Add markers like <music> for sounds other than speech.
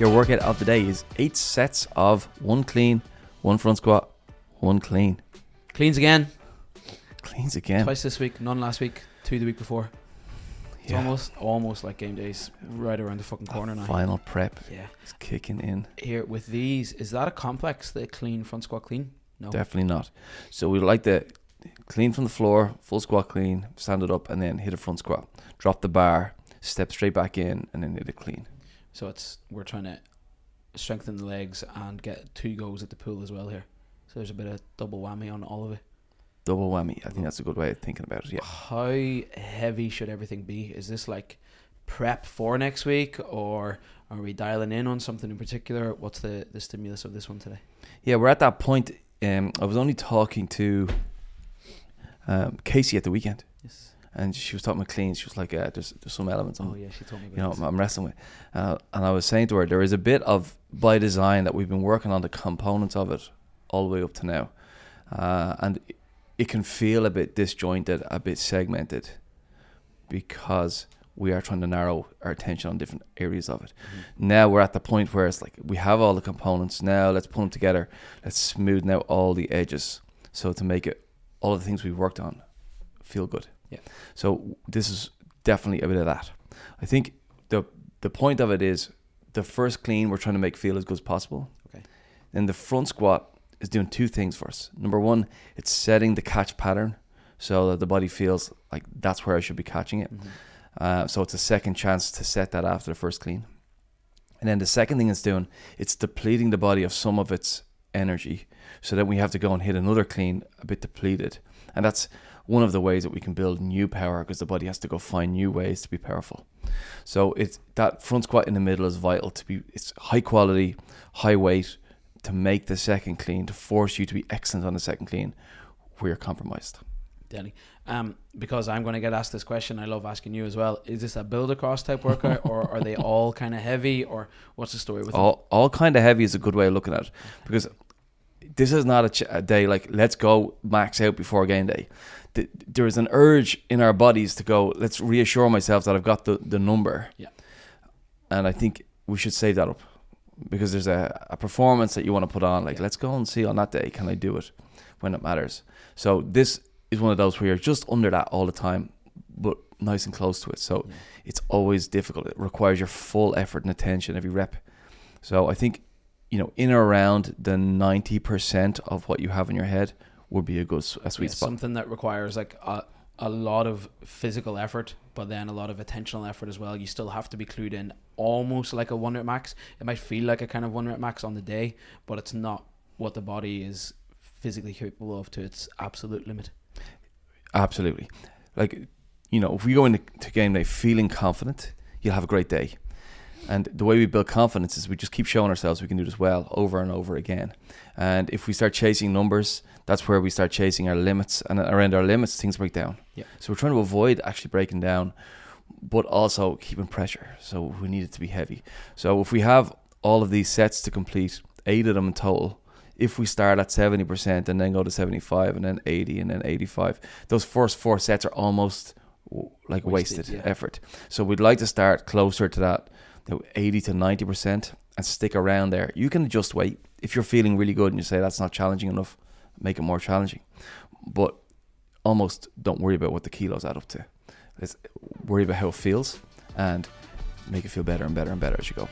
Your workout of the day is eight sets of one clean, one front squat, one clean. Cleans again. Cleans again. Twice this week, none last week, two the week before. It's Yeah. almost almost like game days right around the fucking corner now. Final prep Yeah. It's kicking in. Here with these, is that a complex, the clean front squat clean? No. Definitely not. So we like to clean from the floor, full squat clean, stand it up, and then hit a front squat. Drop the bar, step straight back in, and then hit a clean. So it's we're trying to strengthen the legs and get two goals at the pool as well here. So there's a bit of double whammy on all of it. Double whammy. I think that's a good way of thinking about it. Yeah. How heavy should everything be? Is this like prep for next week, or are we dialing in on something in particular? What's the the stimulus of this one today? Yeah, we're at that point. Um, I was only talking to um, Casey at the weekend, Yes. And she was talking about clean. She was like, uh, "There's there's some elements Oh I'm, yeah, she told me. About you know this. I'm wrestling with," uh, and I was saying to her, there is a bit of by design that we've been working on the components of it all the way up to now, uh, and it- can feel a bit disjointed, a bit segmented, because we are trying to narrow our attention on different areas of it. Mhm. Now we're at the point where it's like we have all the components. Now let's put them together. Let's smoothen out all the edges so to make it all the things we've worked on feel good. Yeah. So this is definitely a bit of that. I think the the point of it is the first clean we're trying to make feel as good as possible. Okay. Then the front squat is doing two things for us. Number one, it's setting the catch pattern so that the body feels like that's where I should be catching it. Mhm. Uh, so it's a second chance to set that after the first clean. And then the second thing it's doing, it's depleting the body of some of its energy. So then we have to go and hit another clean a bit depleted. And that's one of the ways that we can build new power because the body has to go find new ways to be powerful. So it's that front squat in the middle is vital to be it's high quality, high weight to make the second clean, to force you to be excellent on the second clean where you're compromised. Danny. Um, because I'm going to get asked this question. I love asking you as well. Is this a build across type workout, <laughs> or are they all kind of heavy, or what's the story with them? all, all kind of heavy is a good way of looking at it because this is not a, ch- a day like let's go max out before game day. Th- There is an urge in our bodies to go. Let's reassure myself that I've got the, the number. Yeah. and I think we should save that up because there's a, a performance that you want to put on. Like Yeah. let's go and see on that day can I do it when it matters. So this is one of those where you're just under that all the time, but nice and close to it. So Yeah. it's always difficult. It requires your full effort and attention every rep. So I think, you know, in or around the ninety percent of what you have in your head would be a good a sweet Yeah, spot. Something that requires like a, a lot of physical effort, but then a lot of attentional effort as well. You still have to be clued in, almost like a one rep max. It might feel like a kind of one rep max on the day, but it's not what the body is physically capable of to its absolute limit. Absolutely. Like, you know, if we go into to game day feeling confident, you'll have a great day. And the way we build confidence is we just keep showing ourselves we can do this well over and over again. And if we start chasing numbers, that's where we start chasing our limits. And around our limits, things break down. Yeah. So we're trying to avoid actually breaking down, but also keeping pressure. So we need it to be heavy. So if we have all of these sets to complete, eight of them in total, if we start at 70% and then go to 75 and then 80 and then 85, those first four sets are almost like Wasted, wasted, yeah. effort. So we'd like to start closer to that 80 to 90% and stick around there. You can adjust weight. If you're feeling really good and you say that's not challenging enough, make it more challenging. But almost don't worry about what the kilos add up to. Let's worry about how it feels and make it feel better and better and better as you go.